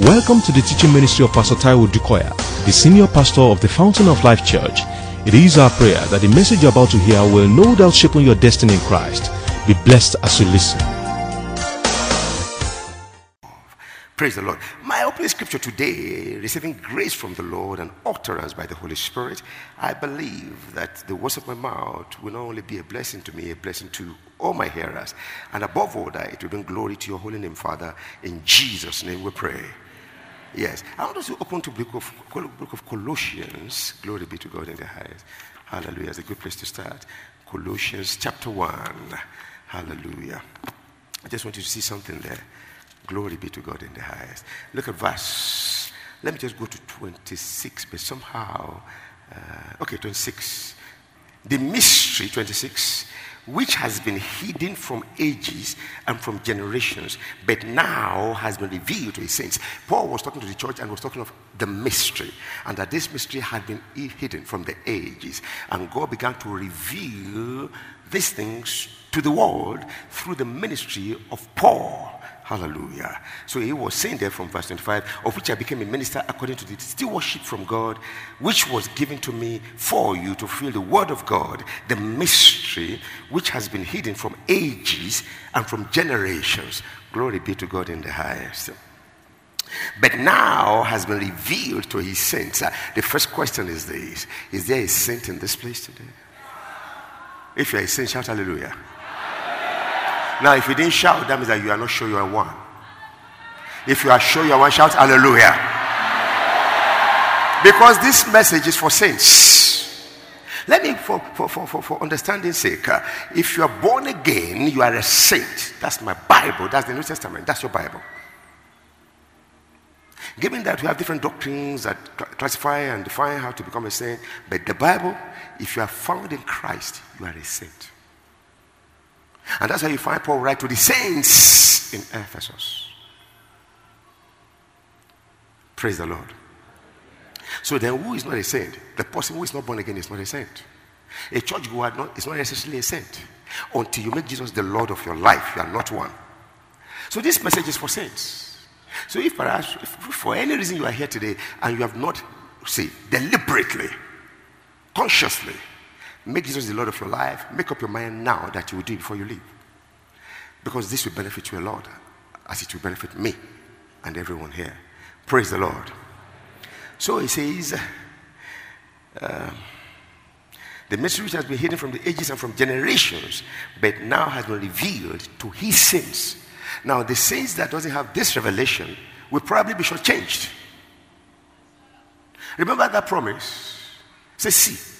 Welcome to the teaching ministry of Pastor Taiwo Odukoya, the senior pastor of the Fountain of Life Church. It is our prayer that the message you're about to hear will no doubt shape your destiny in Christ. Be blessed as you listen. Praise the Lord. My opening scripture today, receiving grace from the Lord and utterance by the Holy Spirit, I believe that the words of my mouth will not only be a blessing to me, a blessing to all my hearers, and above all that, it will bring glory to your holy name, Father. In Jesus' name we pray. Yes. I want us to open to book of, book of Colossians. Glory be to God in the highest. Hallelujah. It's a good place to start. Colossians chapter 1. Hallelujah. I just want you to see something there. Glory be to God in the highest. Look at verse. Let me just go to 26, but somehow, uh, okay, 26. The mystery, 26, which has been hidden from ages and from generations, but now has been revealed to his saints. Paul was talking to the church and was talking of the mystery, and that this mystery had been hidden from the ages. And God began to reveal these things to the world through the ministry of Paul. Hallelujah. So he was saying there from verse 25, of which I became a minister according to the stewardship from God, which was given to me for you to fulfill the word of God, the mystery which has been hidden from ages and from generations. Glory be to God in the highest. But now has been revealed to his saints. Uh, the first question is this Is there a saint in this place today? If you're a saint, shout hallelujah. Now, if you didn't shout, that means that you are not sure you are one. If you are sure you are one, shout hallelujah. Because this message is for saints. Let me, for, for, for, for, understanding's sake, uh, if you are born again, you are a saint. That's my Bible. That's the New Testament. That's your Bible. Given that we have different doctrines that classify and define how to become a saint, but the Bible, if you are found in Christ, you are a saint. And that's how you find Paul write to the saints in Ephesus. Praise the Lord. So then, who is not a saint? The person who is not born again is not a saint. A church goer is not necessarily a saint. Until you make Jesus the Lord of your life, you are not one. So this message is for saints. So if perhaps, if for any reason you are here today and you have not, say, deliberately, consciously Make Jesus the Lord of your life. Make up your mind now that you will do it before you leave. Because this will benefit you a lot, as it will benefit me and everyone here. Praise the Lord. So he says, uh, the mystery which has been hidden from the ages and from generations, but now has been revealed to his saints. Now, the saints that doesn't have this revelation will probably be shortchanged. Remember that promise? Say, see,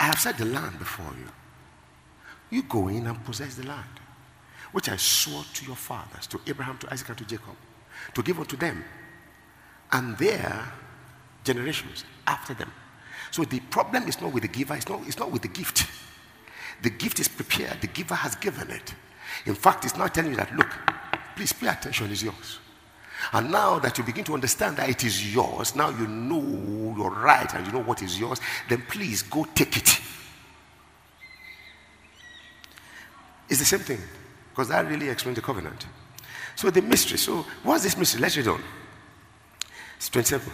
I have set the land before you. You go in and possess the land, which I swore to your fathers, to Abraham, to Isaac, and to Jacob, to give unto them and their generations after them. So the problem is not with the giver, it's not, it's not with the gift. The gift is prepared, the giver has given it. In fact, it's not telling you that, look, please pay attention, it's yours. And now that you begin to understand that it is yours, now you know your right and you know what is yours, then please go take it. It's the same thing because that really explains the covenant. So the mystery. So what's this mystery? Let's read on. It's 27.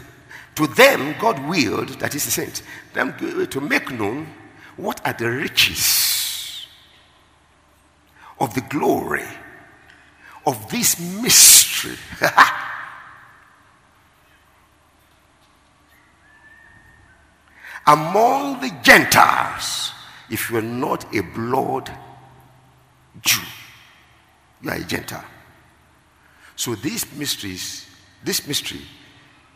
To them, God willed, that is the saints, them uh, to make known what are the riches of the glory of this mystery. Among the Gentiles, if you are not a blood Jew, you are a Gentile. So these mysteries, this mystery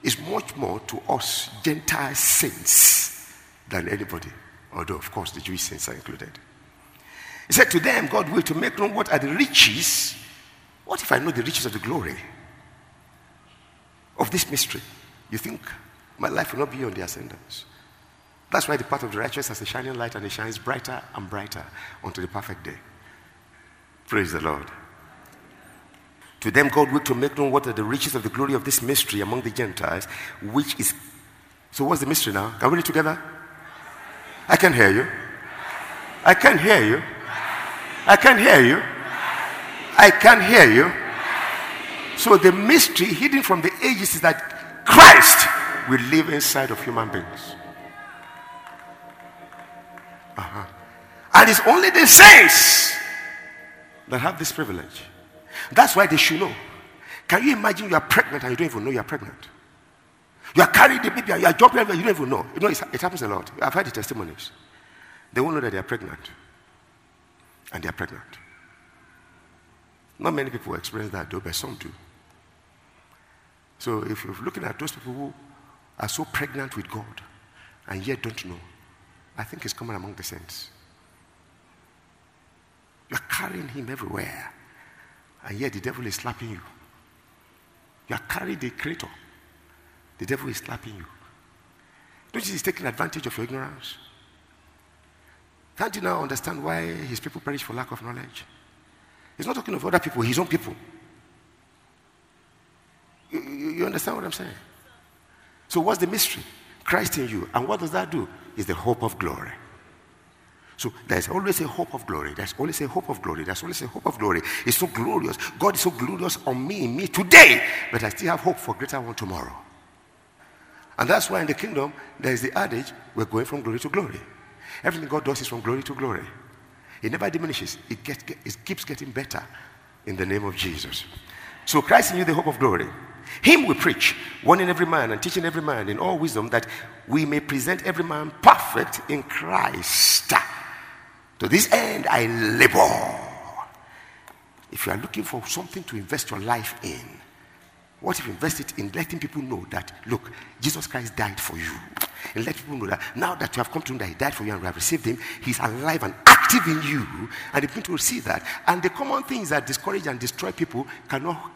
is much more to us Gentile saints than anybody, although of course the Jewish saints are included. He said to them, God will to make known what are the riches what if I know the riches of the glory of this mystery? You think my life will not be on the ascendance? That's why the path of the righteous has a shining light and it shines brighter and brighter unto the perfect day. Praise the Lord. To them, God will to make known what are the riches of the glory of this mystery among the Gentiles, which is. So, what's the mystery now? Can we read together? I can hear you. I can hear you. I can hear you. I can't hear you. So the mystery hidden from the ages is that Christ will live inside of human beings. Uh-huh. And it's only the saints that have this privilege. That's why they should know. Can you imagine you are pregnant and you don't even know you are pregnant? You are carrying the baby and you are jumping you don't even know. You know, it happens a lot. I've heard the testimonies. They won't know that they are pregnant. And they are pregnant. Not many people experience that though, but some do. So if you're looking at those people who are so pregnant with God and yet don't know, I think it's common among the saints. You're carrying him everywhere, and yet the devil is slapping you. You are carrying the creator. The devil is slapping you. Don't you he's taking advantage of your ignorance? Can't you now understand why his people perish for lack of knowledge? He's not talking of other people, his own people. You, you, understand what I'm saying? So, what's the mystery? Christ in you. And what does that do? Is the hope of glory. So there's always a hope of glory. There's always a hope of glory. There's always a hope of glory. It's so glorious. God is so glorious on me, in me today, but I still have hope for greater one tomorrow. And that's why in the kingdom, there's the adage, we're going from glory to glory. Everything God does is from glory to glory. It never diminishes. It, gets, it keeps getting better in the name of Jesus. So Christ in you, the hope of glory. Him we preach, warning every man and teaching every man in all wisdom that we may present every man perfect in Christ. To this end I labor. If you are looking for something to invest your life in, what if you invest it in letting people know that, look, Jesus Christ died for you? And let people know that now that you have come to know that He died for you and you have received Him, He's alive and active in you. And they begin to see that. And the common things that discourage and destroy people cannot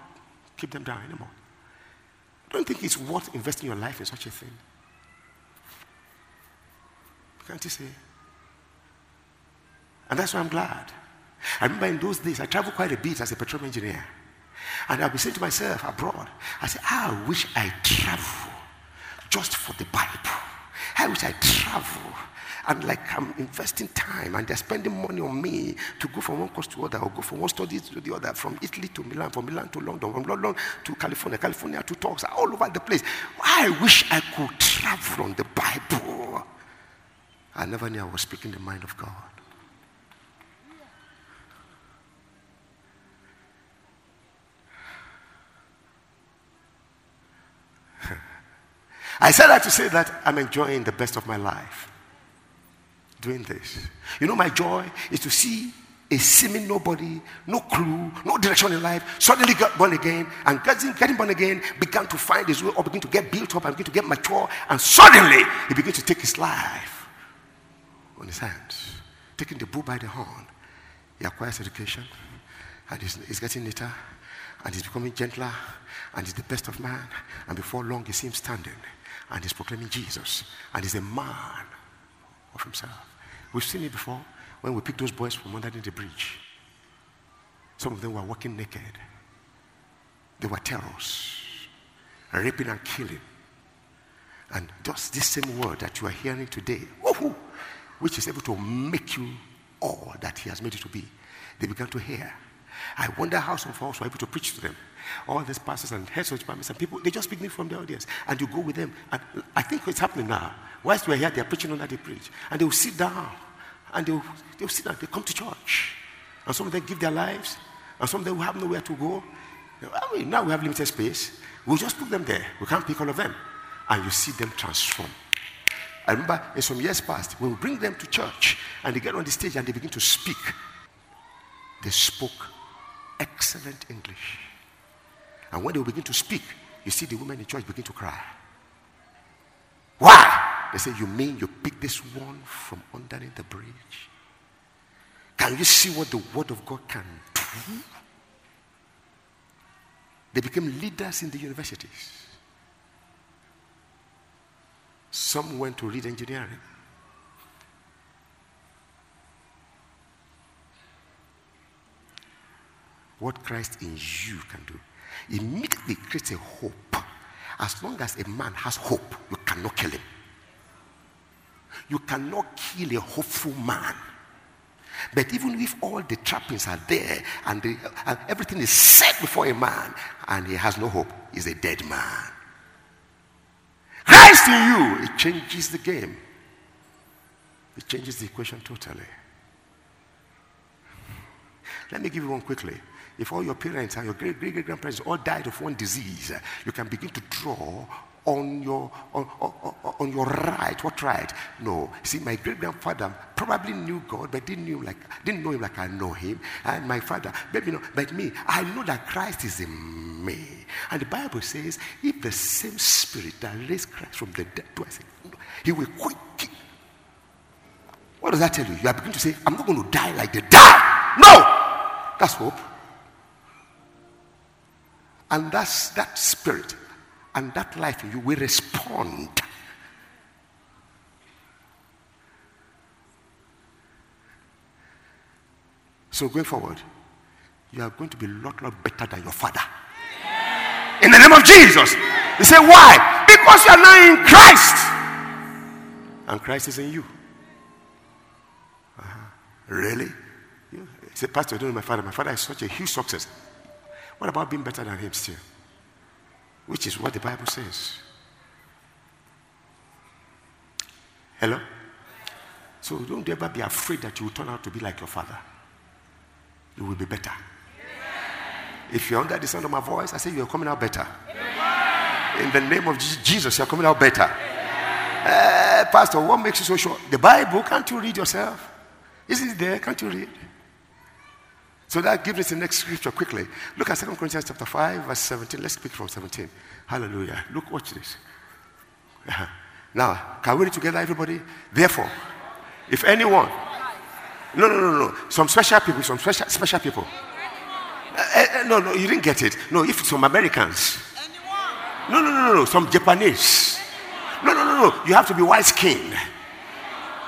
keep them down anymore. Don't think it's worth investing your life in such a thing. Can't you see? And that's why I'm glad. I remember in those days, I traveled quite a bit as a petroleum engineer. And I'll be saying to myself abroad, I say, I wish I travel just for the Bible. I wish I travel. And like I'm investing time and they're spending money on me to go from one course to other or go from one study to the other, from Italy to Milan, from Milan to London, from London to California, California to talks, all over the place. I wish I could travel on the Bible. I never knew I was speaking the mind of God. I said that to say that I'm enjoying the best of my life doing this. You know, my joy is to see a seeming nobody, no clue, no direction in life, suddenly got born again, and getting, getting born again began to find his way or begin to get built up and begin to get mature, and suddenly he began to take his life on his hands, taking the bull by the horn. He acquires education, and he's, he's getting neater, and he's becoming gentler, and he's the best of man, and before long he seems standing and he's proclaiming Jesus, and he's a man of himself. We've seen it before when we picked those boys from underneath the bridge. Some of them were walking naked. They were terrors, raping and killing. And just this same word that you are hearing today, which is able to make you all that he has made you to be, they began to hear. I wonder how some folks were able to preach to them all these pastors and heads of departments and people, they just me from the audience and you go with them. And I think it's happening now. Whilst we're here, they're preaching under the preach. And they will sit down and they'll, they'll sit down, they come to church. And some of them give their lives, and some of them will have nowhere to go. I mean, now we have limited space. We'll just put them there. We can't pick all of them. And you see them transform. I remember in some years past, when we bring them to church and they get on the stage and they begin to speak, they spoke excellent English. And when they begin to speak, you see the women in church begin to cry. Why? They say, You mean you picked this one from underneath the bridge? Can you see what the word of God can do? They became leaders in the universities. Some went to read engineering. What Christ in you can do immediately creates a hope. As long as a man has hope, you cannot kill him. You cannot kill a hopeful man. But even if all the trappings are there and, the, and everything is set before a man, and he has no hope, he's a dead man. Christ in you, it changes the game. It changes the equation totally. Let me give you one quickly. If all your parents and your great great great grandparents all died of one disease, you can begin to draw on your on, on, on, your right. What right? No. See, my great grandfather probably knew God, but didn't knew like didn't know him like I know him. And my father, but you know, but me, I know that Christ is in me. And the Bible says, if the same spirit that raised Christ from the dead us, he will quicken. What does that tell you? You are beginning to say, I'm not going to die like they die. No! That's hope. And that's that spirit and that life you will respond. So going forward, you are going to be a lot, lot better than your father. In the name of Jesus. You say, why? Because you are now in Christ. And Christ is in you. Uh-huh. Really? You say, Pastor, I don't know my father. My father is such a huge success. What about being better than him still? Which is what the Bible says. Hello? So don't ever be afraid that you will turn out to be like your father. You will be better. If you're under the sound of my voice, I say you're coming out better. In the name of Jesus, you're coming out better. Uh, Pastor, what makes you so sure? The Bible, can't you read yourself? Isn't it there? Can't you read? So that gives us the next scripture quickly. Look at 2 Corinthians chapter 5, verse 17. Let's speak from 17. Hallelujah. Look, watch this. Now, can we read together, everybody? Therefore, if anyone, no, no, no, no, some special people, some special, special people. Uh, uh, no, no, you didn't get it. No, if some Americans. Anyone? No, no, no, no, some Japanese. No, no, no, no, you have to be white skinned.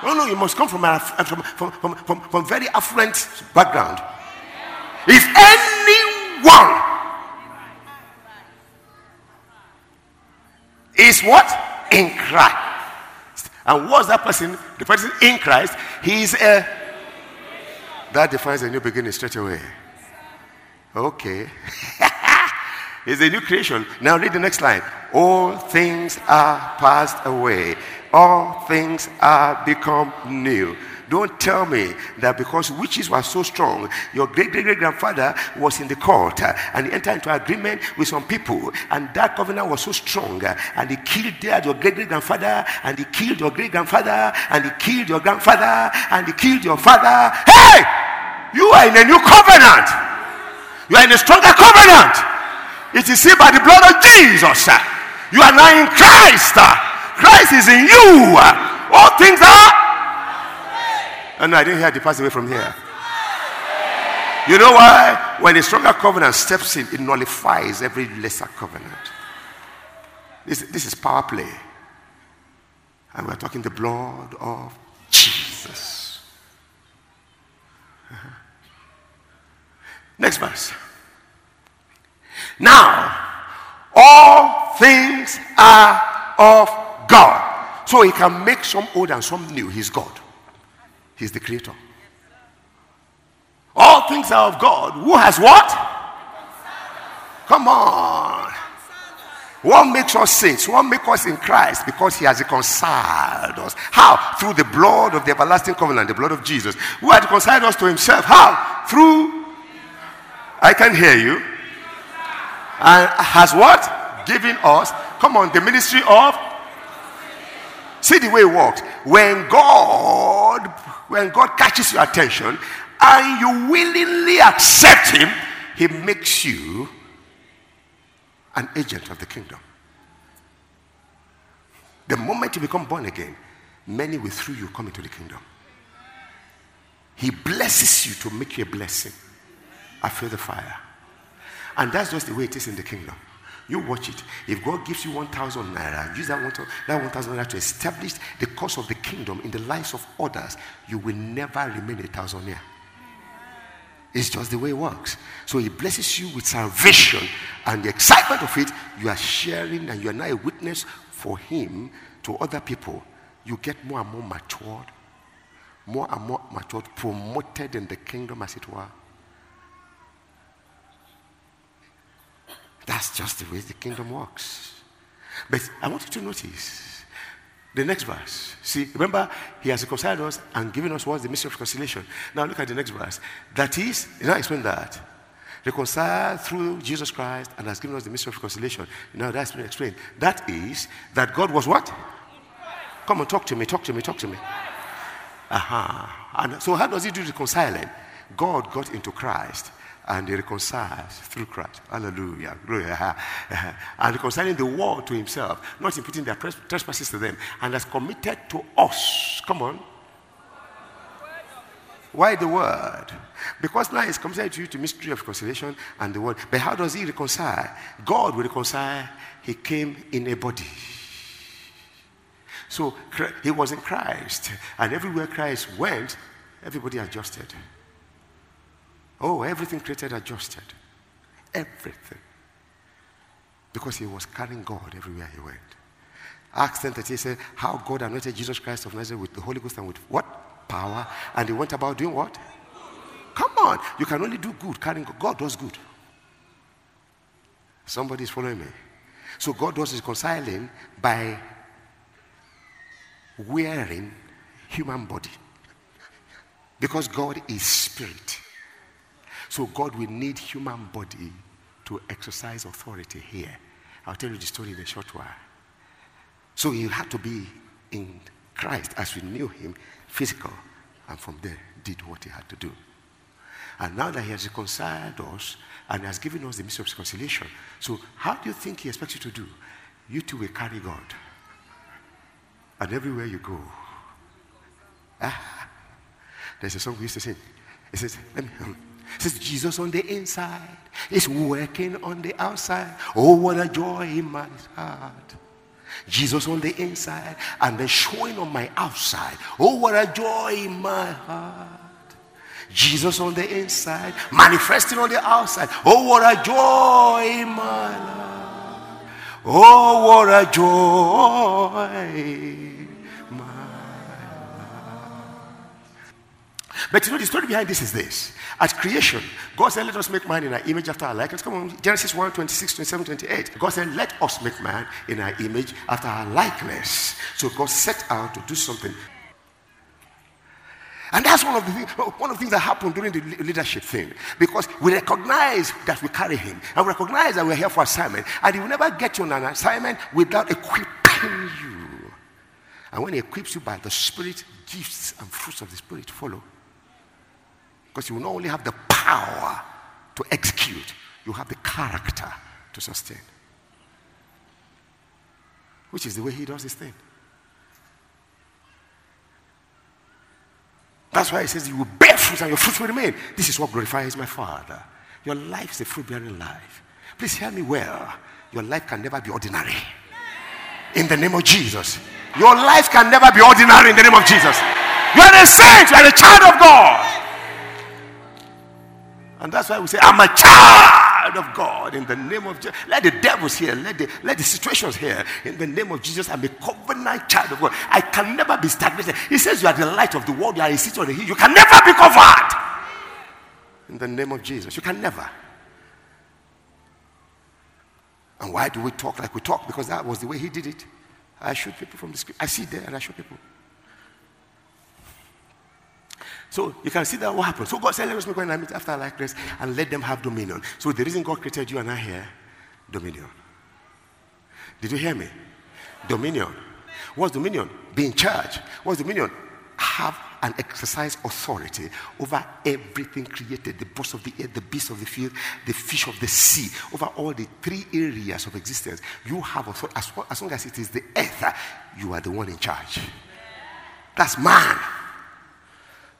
No, no, you must come from, from, from, from, from very affluent background. If anyone is what? In Christ. And what's that person? The person in Christ, he is a. That defines a new beginning straight away. Okay. it's a new creation. Now read the next line. All things are passed away. All things are become new. Don't tell me that because witches were so strong, your great great great grandfather was in the court uh, and he entered into agreement with some people, and that covenant was so strong, uh, and he killed their, your great great grandfather, and he killed your great grandfather, and he killed your grandfather, and he killed your father. Hey! You are in a new covenant. You are in a stronger covenant. It is said by the blood of Jesus. You are now in Christ. Christ is in you. All things are Oh, no, I didn't hear depart away from here. You know why? When a stronger covenant steps in, it nullifies every lesser covenant. This, this is power play. And we're talking the blood of Jesus. Next verse. Now, all things are of God. So he can make some old and some new. He's God. He's the creator. All things are of God. Who has what? Come on. What makes us saints? What makes us in Christ? Because he has reconciled us. How? Through the blood of the everlasting covenant, the blood of Jesus. Who has reconciled us to himself? How? Through. I can hear you. And has what? Given us. Come on, the ministry of. See the way it works. When God when God catches your attention and you willingly accept Him, He makes you an agent of the kingdom. The moment you become born again, many will through you come into the kingdom. He blesses you to make you a blessing. I feel the fire. And that's just the way it is in the kingdom. You watch it. If God gives you 1,000 naira, use that 1,000 naira to establish the cause of the kingdom in the lives of others, you will never remain a thousandaire. It's just the way it works. So he blesses you with salvation and the excitement of it, you are sharing and you are now a witness for him to other people. You get more and more matured, more and more matured, promoted in the kingdom, as it were. That's just the way the kingdom works. But I want you to notice the next verse. See, remember, he has reconciled us and given us what's the mystery of reconciliation. Now look at the next verse. That is, you know, explain that. Reconciled through Jesus Christ and has given us the mystery of reconciliation. Now that's been explained. That is that God was what? Come on, talk to me, talk to me, talk to me. Aha. Uh-huh. And so how does he do reconciling? God got into Christ and reconciles through Christ. Hallelujah. Glory. And reconciling the world to himself, not imputing their trespasses to them, and has committed to us. Come on. Why the word? Because now he's committed to you to mystery of reconciliation and the word. But how does he reconcile? God will reconcile. He came in a body. So he was in Christ. And everywhere Christ went, everybody adjusted. Oh, everything created adjusted. Everything. Because he was carrying God everywhere he went. Acts 10 30 said, How God anointed Jesus Christ of Nazareth with the Holy Ghost and with what? Power. And he went about doing what? Come on. You can only do good carrying God. God does good. Somebody is following me. So God does reconciling by wearing human body. Because God is spirit. So God will need human body to exercise authority here. I'll tell you the story in a short while. So he had to be in Christ as we knew him, physical, and from there did what he had to do. And now that he has reconciled us and has given us the mystery of reconciliation, so how do you think he expects you to do? You too will carry God. And everywhere you go, ah, there's a song we used to sing. It says, let me, um, says, Jesus on the inside is working on the outside. Oh, what a joy in my heart. Jesus on the inside and then showing on my outside. Oh, what a joy in my heart. Jesus on the inside, manifesting on the outside. Oh, what a joy in my life. Oh, what a joy my life. But you know, the story behind this is this. At creation, God said, Let us make man in our image after our likeness. Come on, Genesis 1 26, 27, 28. God said, Let us make man in our image after our likeness. So God set out to do something. And that's one of the things, one of the things that happened during the leadership thing. Because we recognize that we carry him. And we recognize that we're here for assignment. And he will never get you on an assignment without equipping you. And when he equips you by the Spirit, gifts and fruits of the Spirit follow. Because you will not only have the power to execute, you have the character to sustain. Which is the way he does his thing. That's why he says, You will bear fruit and your fruit will remain. This is what glorifies my Father. Your life is a fruit bearing life. Please hear me well. Your life can never be ordinary. In the name of Jesus. Your life can never be ordinary in the name of Jesus. You are a saint, you are a child of God. And that's why we say, I'm a child of God in the name of Jesus. Let the devils hear, let the, let the situations hear, in the name of Jesus, I'm a covenant child of God. I can never be stagnated. He says, You are the light of the world, you are a city on the hill. You can never be covered. In the name of Jesus, you can never. And why do we talk like we talk? Because that was the way he did it. I shoot people from the script. I sit there and I shoot people. So you can see that what happened. So God said, Let us make one image after our likeness and let them have dominion. So the reason God created you and I here, dominion. Did you hear me? Dominion. What's dominion? Be in charge. What's dominion? Have and exercise authority over everything created the birds of the air, the beasts of the field, the fish of the sea, over all the three areas of existence. You have authority. As long as it is the earth, you are the one in charge. That's man.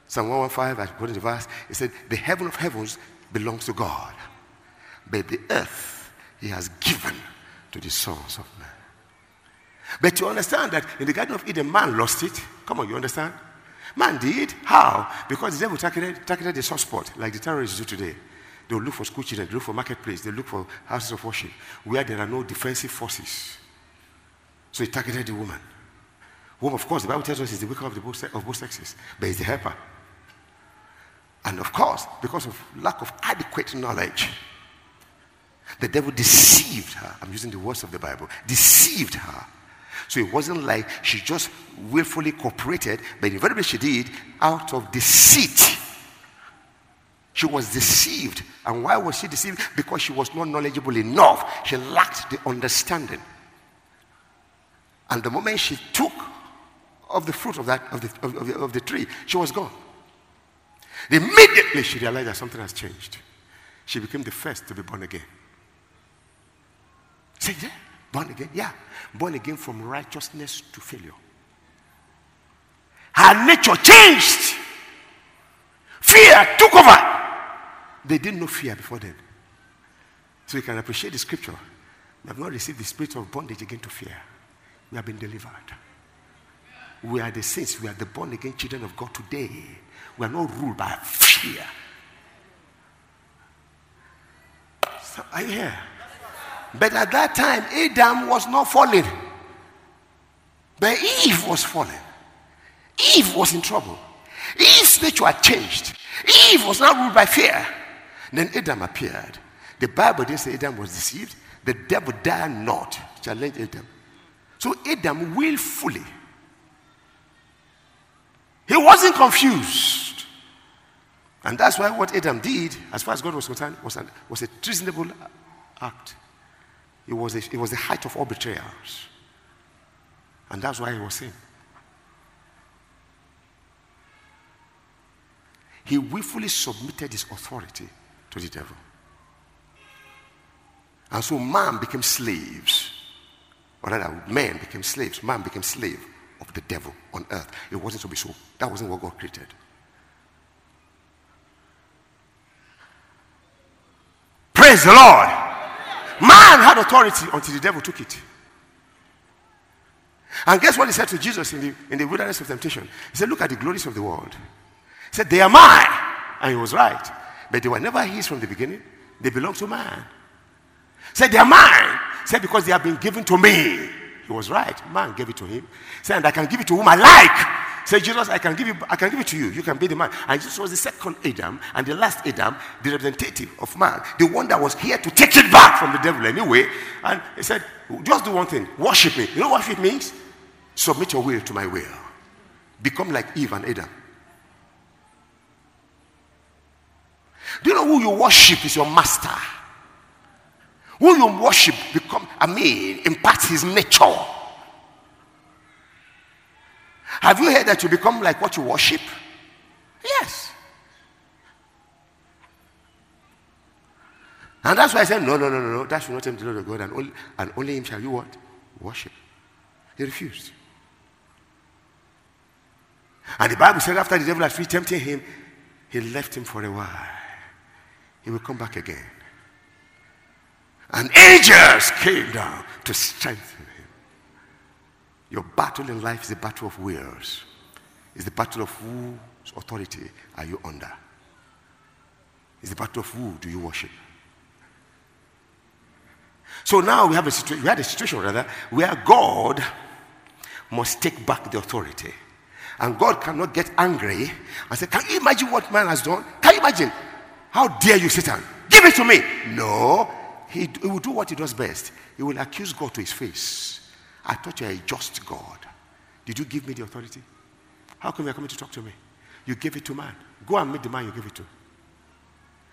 Psalm 115, according to the verse, it said, The heaven of heavens belongs to God, but the earth he has given to the sons of men. But you understand that in the Garden of Eden, man lost it. Come on, you understand? Man did. How? Because the devil targeted, targeted the soft spot, like the terrorists do today. They'll look for school children, they look for marketplace, they look for houses of worship where there are no defensive forces. So he targeted the woman. Whom, of course, the Bible tells us is the weaker of, both, of both sexes, but he's the helper. And of course, because of lack of adequate knowledge, The devil deceived her. I'm using the words of the Bible. Deceived her. So it wasn't like she just willfully cooperated, but invariably she did out of deceit. She was deceived. And why was she deceived? Because she was not knowledgeable enough. She lacked the understanding. And the moment she took of the fruit of, that, of, the, of, the, of the tree, she was gone. Immediately she realized that something has changed. She became the first to be born again. Say, yeah, born again? Yeah, born again from righteousness to failure. Her nature changed. Fear took over. They didn't know fear before then. So you can appreciate the scripture. We have not received the spirit of bondage again to fear. We have been delivered. We are the saints. We are the born again children of God today. We are not ruled by fear. So, are you here? But at that time, Adam was not falling. But Eve was falling. Eve was in trouble. Eve's nature had changed. Eve was not ruled by fear. Then Adam appeared. The Bible didn't say Adam was deceived. The devil dared not challenge Adam. So Adam willfully. He wasn't confused. And that's why what Adam did, as far as God was concerned, was, an, was a treasonable act. It was, a, it was the height of all betrayals. And that's why he was sin. He willfully submitted his authority to the devil. And so man became slaves. Or rather, men became slaves. Man became slave of the devil on earth. It wasn't to be so. That wasn't what God created. Praise the Lord. Man had authority until the devil took it. And guess what he said to Jesus in the, in the wilderness of temptation? He said, Look at the glories of the world. He said, They are mine. And he was right. But they were never his from the beginning. They belong to man. Said they are mine. Said because they have been given to me. He was right. Man gave it to him. Said, and I can give it to whom I like. Say, Jesus, I can give it, I can give it to you. You can be the man. And Jesus was the second Adam and the last Adam, the representative of man, the one that was here to take it back from the devil anyway. And he said, just do one thing, worship me. You know what worship means? Submit your will to my will. Become like Eve and Adam. Do you know who you worship is your master? Who you worship become, I mean, imparts his nature. Have you heard that you become like what you worship? Yes. And that's why I said, no, no, no, no, no. That should not tempt the Lord of God, and only, and only him shall you what? Worship. He refused. And the Bible said after the devil had finished tempting him, he left him for a while he will come back again. And angels came down to strengthen him. Your battle in life is a battle of wills. It's the battle of whose authority are you under? It's the battle of who do you worship? So now we have a situation, we had a situation rather, where God must take back the authority. And God cannot get angry and say, Can you imagine what man has done? Can you imagine? How dare you, Satan? Give it to me. No. He, he will do what he does best. He will accuse God to his face. I thought you are a just God. Did you give me the authority? How come you are coming to talk to me? You gave it to man. Go and meet the man you gave it to.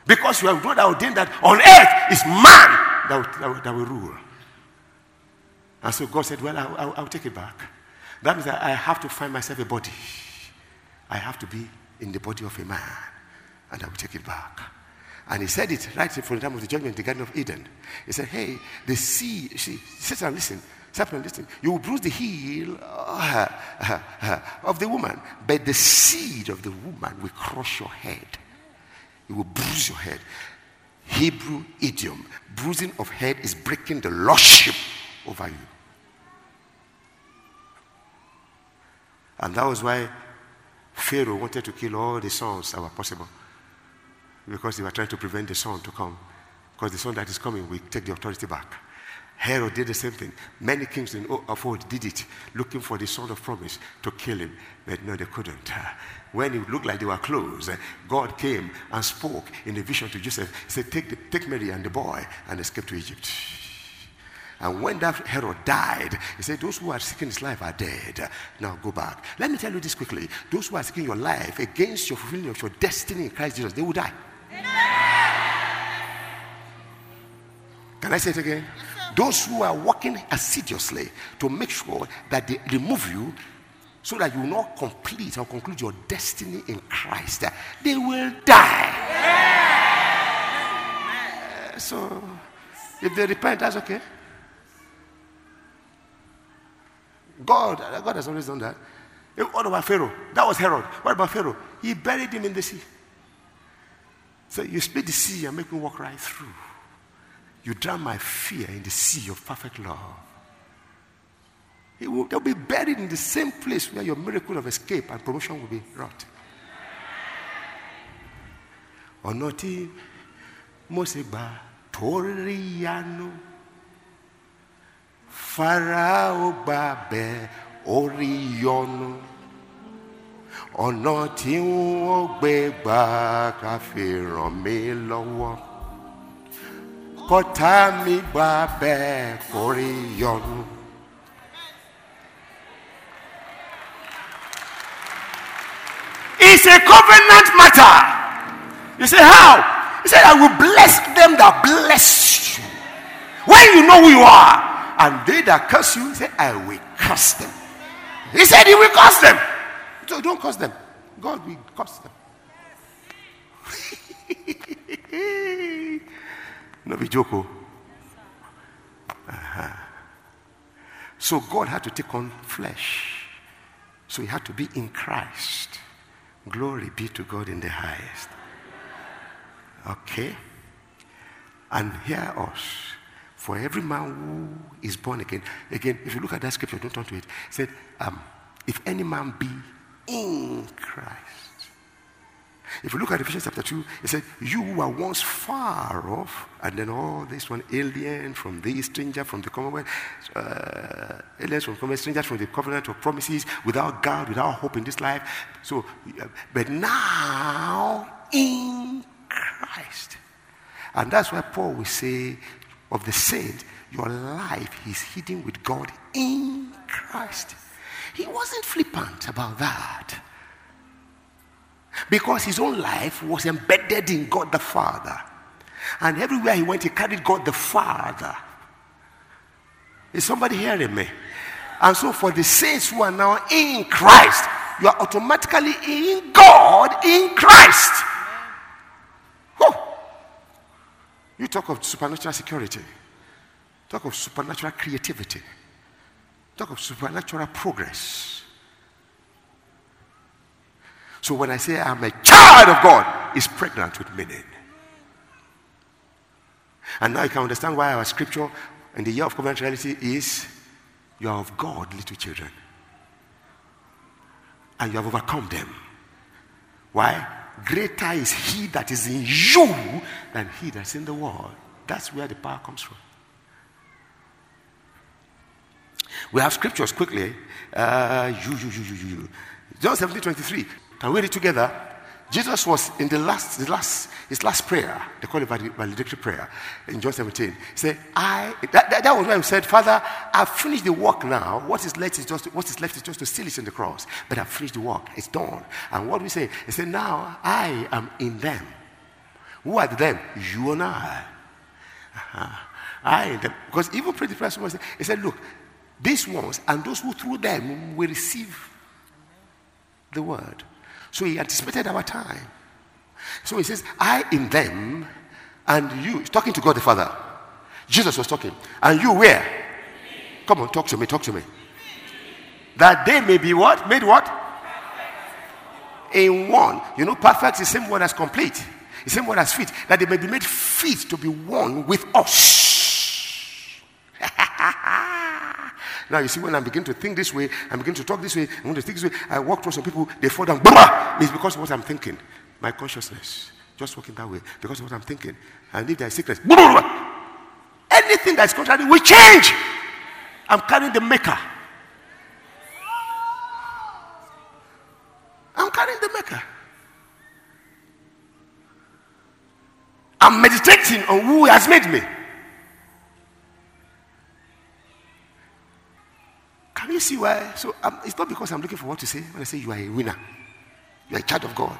Because you have God ordained that on earth is man that will, that will, that will rule. And so God said, Well, I'll, I'll, I'll take it back. That means that I have to find myself a body. I have to be in the body of a man and I will take it back. And he said it right from the time of the judgment in the Garden of Eden. He said, Hey, the sea, she, Satan, listen, Satan, listen, you will bruise the heel uh, uh, uh, of the woman, but the seed of the woman will crush your head. It will bruise your head. Hebrew idiom, bruising of head is breaking the lordship over you. And that was why Pharaoh wanted to kill all the sons that were possible because they were trying to prevent the son to come. Because the son that is coming will take the authority back. Herod did the same thing. Many kings in, of old did it, looking for the son of promise to kill him. But no, they couldn't. When it looked like they were close, God came and spoke in a vision to Joseph. He said, Take, the, take Mary and the boy and escape to Egypt. And when that Herod died, he said, Those who are seeking his life are dead. Now go back. Let me tell you this quickly. Those who are seeking your life against your fulfilling of your destiny in Christ Jesus, they will die. Can I say it again? Those who are working assiduously to make sure that they remove you so that you will not complete or conclude your destiny in Christ, they will die. Uh, so, if they repent, that's okay. God, God has always done that. What about Pharaoh? That was Herod. What about Pharaoh? He buried him in the sea. So you split the sea and make me walk right through. You drown my fear in the sea of perfect love. It will, they'll be buried in the same place where your miracle of escape and promotion will be wrought. ọ̀nà tí Mósè gbà torí yanu ọ̀nà tí wọ́n gbé gbà ká fi ràn mí lọ́wọ́ kọ́tà mi gbà bẹ́ẹ̀ kórí yọnu. It's a covenant matter. You say, How? He said, I will bless them that bless you. When you know who you are, and they that curse you, said, I will curse them. He said, He will curse them. So don't curse them. God will curse them. no be joke. oh. Uh-huh. So God had to take on flesh. So he had to be in Christ. Glory be to God in the highest. Okay? And hear us. For every man who is born again, again, if you look at that scripture, don't turn to it. It said, um, if any man be in Christ. If you look at Ephesians chapter 2, it said, You were once far off, and then all this one alien from the stranger from the commonwealth, uh, aliens from commonwealth, strangers from the covenant of promises, without God, without hope in this life. So, uh, but now in Christ. And that's why Paul will say of the saint, Your life is hidden with God in Christ. He wasn't flippant about that. Because his own life was embedded in God the Father. And everywhere he went, he carried God the Father. Is somebody hearing me? And so, for the saints who are now in Christ, you are automatically in God in Christ. Whew. You talk of supernatural security, talk of supernatural creativity, talk of supernatural progress. So when I say I'm a child of God, it's pregnant with meaning. And now you can understand why our scripture in the year of covenant reality is you are of God, little children. And you have overcome them. Why? Greater is he that is in you than he that's in the world. That's where the power comes from. We have scriptures quickly. Uh, you, you, you, you, you. John 17 23. Can we read it together? Jesus was in the last, the last, his last prayer, they call it valedictory prayer in John 17. He said, I, that, that, that was when he said, Father, I've finished the work now. What is left is just, what is left is just to seal it in the cross. But I've finished the work. It's done. And what we say? He said, now I am in them. Who are them? You and I. Uh-huh. I in them. Because even pretty person was, he said, look, these ones and those who through them will receive the word. So he anticipated our time. So he says, I in them and you. He's talking to God the Father. Jesus was talking. And you where? Come on, talk to me, talk to me. That they may be what? Made what? In one. You know, perfect is the same word as complete. The same word as fit. That they may be made fit to be one with us. Now you see, when I begin to think this way, I begin to talk this way, I want to think this way, I walk towards some people, they fall down. Blah! It's because of what I'm thinking. My consciousness. Just walking that way. Because of what I'm thinking. And if there's sickness, blah! any anything that's contrary will change. I'm carrying the maker. I'm carrying the maker. I'm meditating on who has made me. Can you see why? So um, it's not because I'm looking for what to say when I say you are a winner. You are a child of God.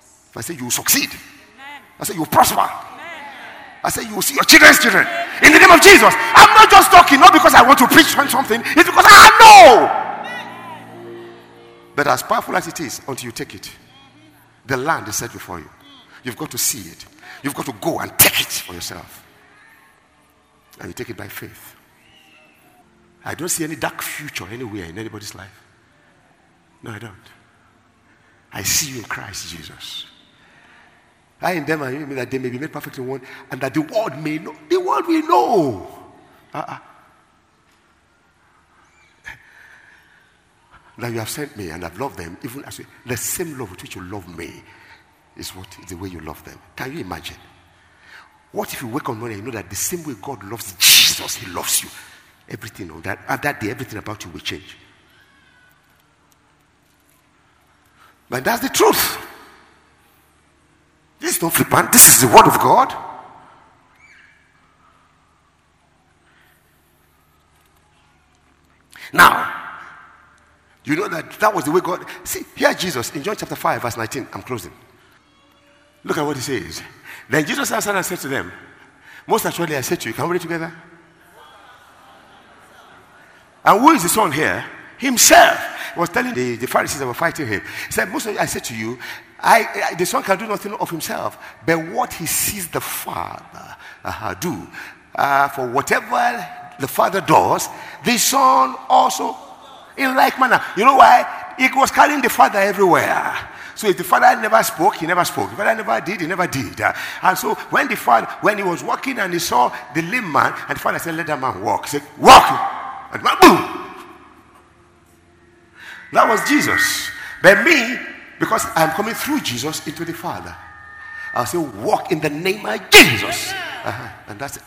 If I say you will succeed, Amen. I say you will prosper. Amen. I say you will see your children's children. In the name of Jesus. I'm not just talking, not because I want to preach on something, it's because I know. But as powerful as it is, until you take it, the land is set before you. You've got to see it. You've got to go and take it for yourself. And you take it by faith. I don't see any dark future anywhere in anybody's life. No, I don't. I see you in Christ Jesus. I and that they may be made perfect in one, and that the world may know. The world will know. Uh-uh. Now you have sent me and I've loved them, even as you, the same love with which you love me is what the way you love them. Can you imagine? What if you wake up morning and you know that the same way God loves Jesus, He loves you. Everything on that, at that day, everything about you will change. But that's the truth. This is not flippant. This is the word of God. Now, you know that that was the way God. See, here Jesus in John chapter 5, verse 19. I'm closing. Look at what he says. Then Jesus answered and said to them, Most actually, I said to you, can we read together? And who is the son here? Himself. He was telling the, the Pharisees that were fighting him. He said, Most I said to you, I, I, the son can do nothing of himself, but what he sees the father uh, do. Uh, for whatever the father does, the son also in like manner. You know why? He was carrying the father everywhere. So if the father never spoke, he never spoke. If the father never did, he never did. Uh, and so when the father, when he was walking and he saw the lame man, and the father said, Let that man walk. He said, Walk. Boom. That was Jesus. But me, because I'm coming through Jesus into the Father, I'll say, Walk in the name of Jesus. Uh-huh. And that's it.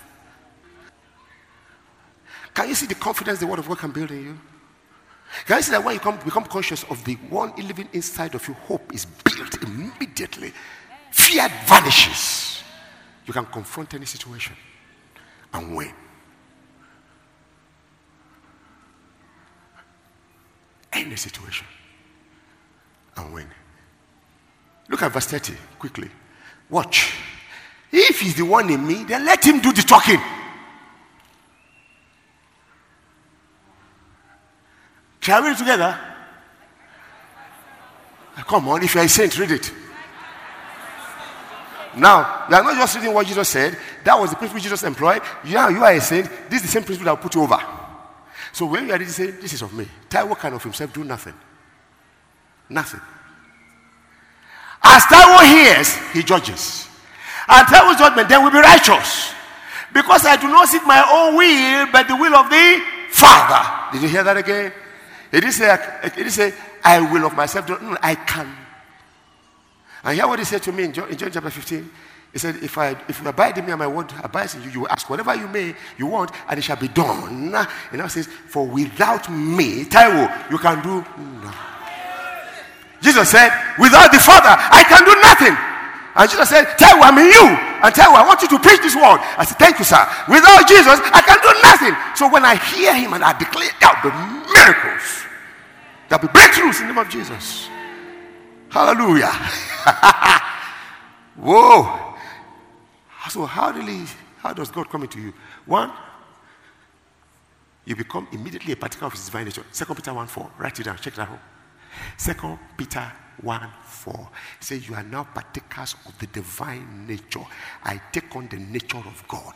Can you see the confidence the Word of God can build in you? Can you see that when you come, become conscious of the one living inside of you, hope is built immediately. Fear vanishes. You can confront any situation and win. Any situation and win. Look at verse 30 quickly. Watch. If he's the one in me, then let him do the talking. Shall we together? Ah, come on, if you're a saint, read it. Now, you are not just reading what Jesus said. That was the principle Jesus employed. Now you are a saint. This is the same principle that will put you over. So when you are reading, say, This is of me. Taiwo can of himself do nothing. Nothing. As Taiwo hears, he judges. And Taiwo's judgment then will be righteous. Because I do not seek my own will, but the will of the Father. Did you hear that again? It is say, it is say, I will of myself. No, I can. And hear what he said to me in John, in John chapter 15. He said, if, I, if you abide in me and my word abides in you, you will ask whatever you may, you want, and it shall be done. And now says, for without me, Taiwo, you can do nothing. Jesus said, without the Father, I can do nothing. And Jesus said, Taiwo, I'm in you. And Taiwo, I want you to preach this word. I said, thank you, sir. Without Jesus, I can do nothing. So when I hear him and I declare, out the miracles. There'll be breakthroughs in the name of Jesus. Hallelujah. Whoa. So how really how does God come into you? One, you become immediately a particle of his divine nature. Second Peter 1 4. Write it down, check that out. Second Peter 1 4. It says, You are now partakers of the divine nature. I take on the nature of God.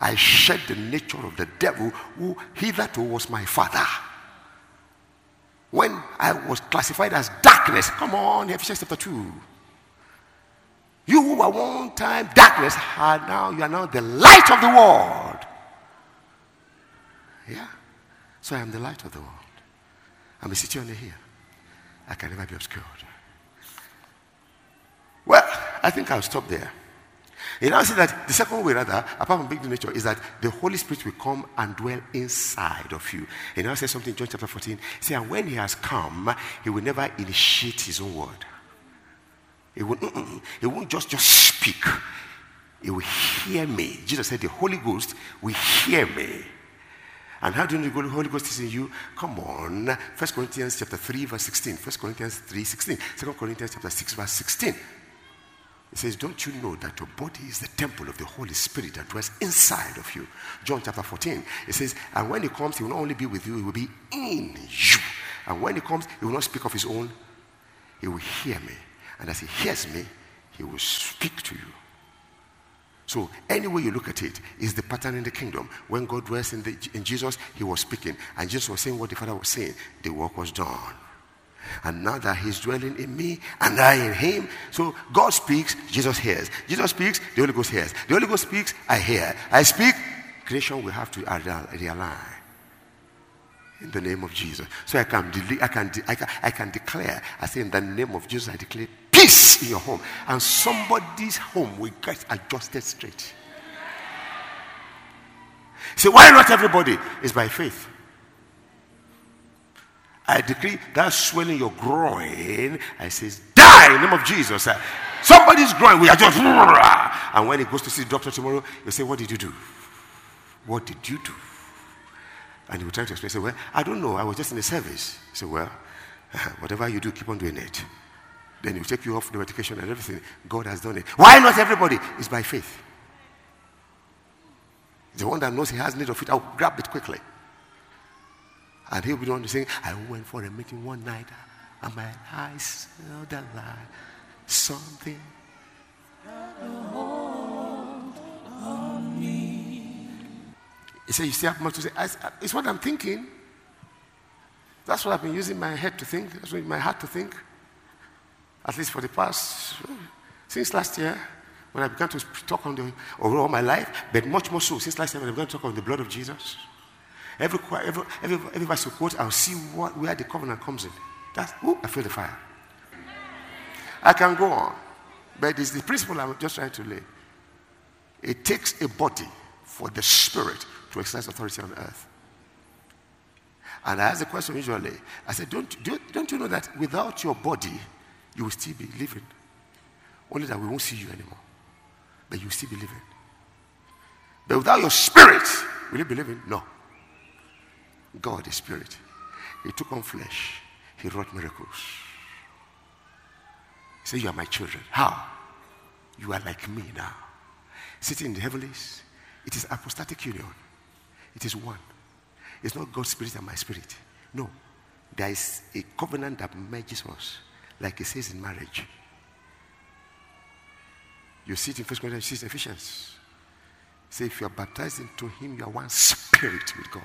I shed the nature of the devil who hitherto was my father. When I was classified as darkness, come on, Ephesians chapter 2. You who were one time darkness are now, you are now the light of the world. Yeah. So I am the light of the world. I'm a city on the. I can never be obscured. Well, I think I'll stop there. You now see that the second way, rather, apart from being nature, is that the Holy Spirit will come and dwell inside of you. He now says something in John chapter 14. Say, and when he has come, he will never initiate his own word. He won't, mm, mm, mm. he won't just, just speak. He will hear me. Jesus said, the Holy Ghost will hear me. And how do you know the Holy Ghost is in you? Come on. 1 Corinthians chapter 3, verse 16. 1 Corinthians 3, 16. 2 Corinthians chapter 6, verse 16. It says, Don't you know that your body is the temple of the Holy Spirit that dwells inside of you? John chapter 14. It says, And when he comes, he will not only be with you, he will be in you. And when he comes, he will not speak of his own, he will hear me. And as he hears me, he will speak to you. So, any way you look at it, is the pattern in the kingdom. When God dwells in, the, in Jesus, he was speaking. And Jesus was saying what the Father was saying. The work was done. And now that he's dwelling in me and I in him, so God speaks, Jesus hears. Jesus speaks, the Holy Ghost hears. The Holy Ghost speaks, I hear. I speak, creation will have to realign. In the name of Jesus. So I can, I can, I can, I can declare, I say, in the name of Jesus, I declare peace in your home. And somebody's home will get adjusted straight. Say, why not everybody? It's by faith. I decree that swelling your groin, I says, die in the name of Jesus. Uh, somebody's groin, we are just, and when he goes to see the doctor tomorrow, you say, what did you do? What did you do? And he would try to explain, say, well, I don't know, I was just in the service. He said, well, uh-huh, whatever you do, keep on doing it. Then he will take you off the medication and everything. God has done it. Why not everybody? It's by faith. The one that knows he has need of it, I'll grab it quickly. And he'll be the one to say, I went for a meeting one night and my eyes saw the light. Something. He said, You still have much to say. I, uh, it's what I'm thinking. That's what I've been using my head to think. That's what my heart to think. At least for the past, since last year, when I began to talk on the, over all my life, but much more so since last year when I began to talk on the blood of Jesus. Every, every, every, every verse you quote, I'll see what, where the covenant comes in. That's, ooh, I feel the fire. I can go on, but it's the principle I'm just trying to lay. It takes a body for the spirit to exercise authority on earth. And I ask the question usually, I said, don't, don't, don't you know that without your body, you will still be living? Only that we won't see you anymore. But you will still be living. But without your spirit, will you be living? No. God is spirit. He took on flesh. He wrought miracles. He said, You are my children. How? You are like me now. Sitting in the heavens. It is hypostatic union. It is one. It's not God's spirit and my spirit. No. There is a covenant that merges us, like it says in marriage. You see it in 1 Corinthians, you see it in Ephesians. Say, if you are baptized into him, you are one spirit with God.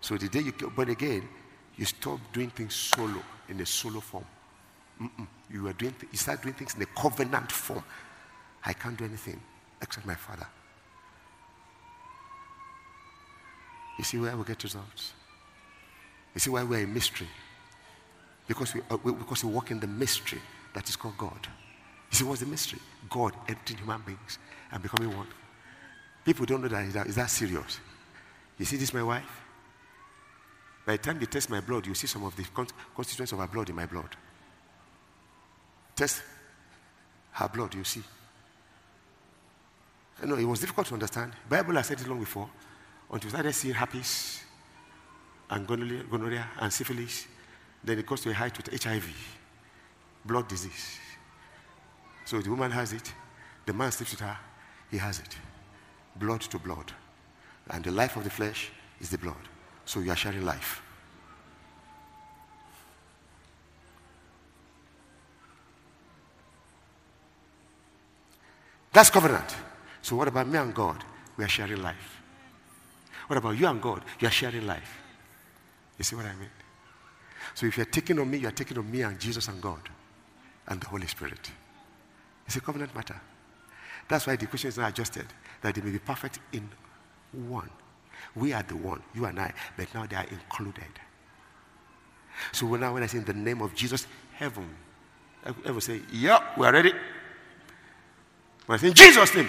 So the day you get born again, you stop doing things solo, in a solo form. Mm-mm. You are doing, th- you start doing things in a covenant form. I can't do anything except my Father. You see where we get results. You see why we're a mystery. Because we, uh, we, because we walk in the mystery that is called God. You see what's the mystery? God emptying human beings and becoming one. People don't know that is that, is that serious. You see this, my wife? By the time you test my blood, you see some of the constituents of her blood in my blood. Test her blood, you see. Know, it was difficult to understand. Bible has said it long before. Until we started seeing herpes and gonorrhea and syphilis, then it goes to a height with HIV, blood disease. So the woman has it, the man sleeps with her, he has it. Blood to blood. And the life of the flesh is the blood. So you are sharing life. That's covenant. So what about me and God? We are sharing life. What about you and God? You are sharing life. You see what I mean? So if you're taking on me, you're taking on me and Jesus and God and the Holy Spirit. It's a covenant matter. That's why the question is not adjusted, that they may be perfect in one. We are the one, you and I, but now they are included. So now when I say in the name of Jesus, heaven, Everyone say, Yep, we are ready. When I say, In Jesus' name,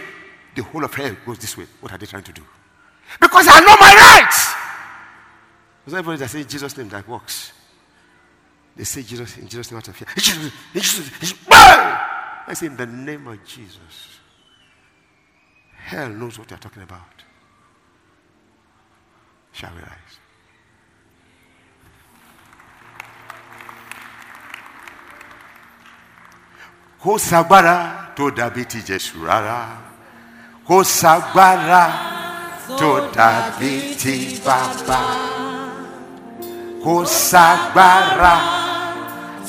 the whole of hell goes this way. What are they trying to do? Because I know my rights. Because everybody that says Jesus' name that works. They say Jesus in Jesus' name out of fear. Jesus, Jesus, Jesus. I say in the name of Jesus. Hell knows what you're talking about. Shall we rise? kò tó dàbí tó dàbí ti bàbá kò sagbára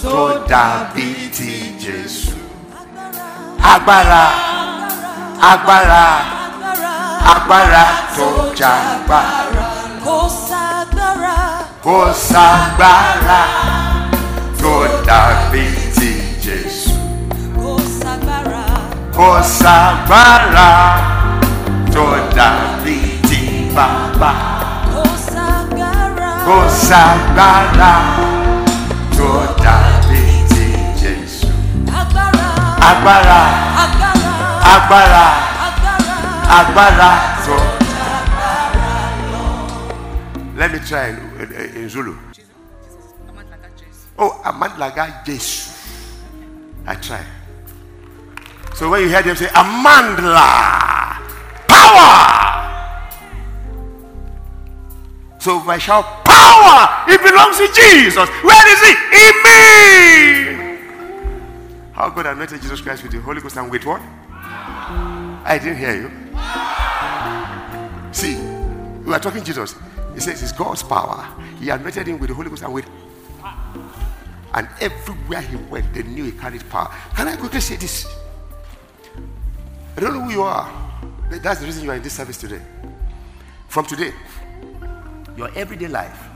tó dàbí ti Jésù agbára agbára agbára tó jagbára Kò ságbára, kò sagbára tó dàbí ti Jésù. kò ságbára, kò sagbára tó sagbára tó ti Jésù. agbára, agbára agbára, tó. Let me try in, Zulu. Oh, Amandlaga Jesu. I try. So when you hear them say Amandla, power. So I shout power, it belongs to Jesus. Where is he? In me. How God anointed Jesus Christ with the Holy Ghost and with what? I didn't hear you. See, we are talking Jesus. He says it's God's power. He anointed him with the Holy Ghost and with and everywhere he went, they knew he carried power. Can I quickly say this? I don't know who you are. That's the reason you are in this service today. From today, your everyday life,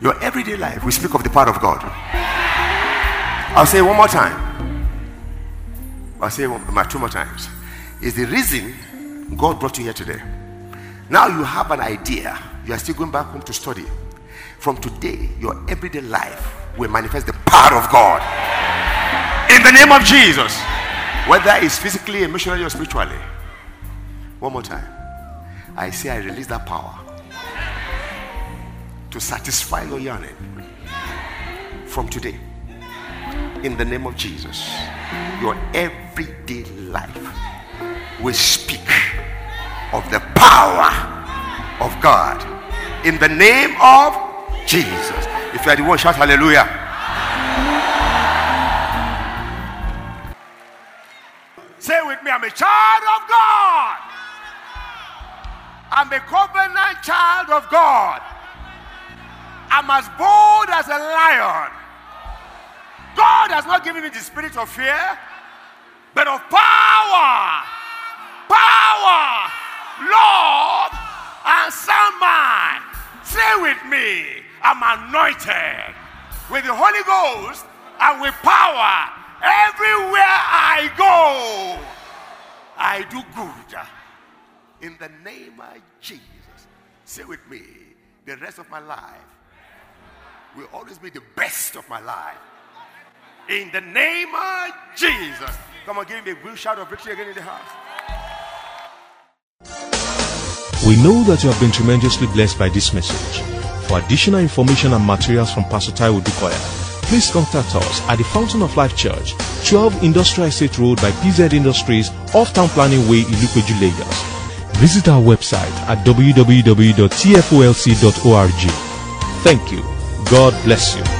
your everyday life, we speak of the power of God. I'll say one more time. I'll say one, two more times. Is the reason God brought you here today. Now you have an idea. You are still going back home to study. From today, your everyday life will manifest the power of God. In the name of Jesus. Whether it's physically, emotionally, or spiritually. One more time. I say I release that power to satisfy your yearning from today. In the name of Jesus. Your everyday life will speak of the power of God. In the name of Jesus. If you are the one, shout hallelujah. Say with me, I'm a child of God. I'm a covenant child of God. I'm as bold as a lion. God has not given me the spirit of fear, but of power, power, love, and sound mind. Say with me, I'm anointed with the Holy Ghost and with power. Everywhere I go, I do good. In the name of Jesus. Say with me, the rest of my life will always be the best of my life. In the name of Jesus. Come on, give me a good shout of victory again in the house. We know that you have been tremendously blessed by this message. For additional information and materials from Pastor Taiwo Odukoya, please contact us at the Fountain of Life Church, 12 Industrial Estate Road by PZ Industries, off Town Planning Way, Ilupeju, Lagos. Visit our website at www.tfolc.org. Thank you. God bless you.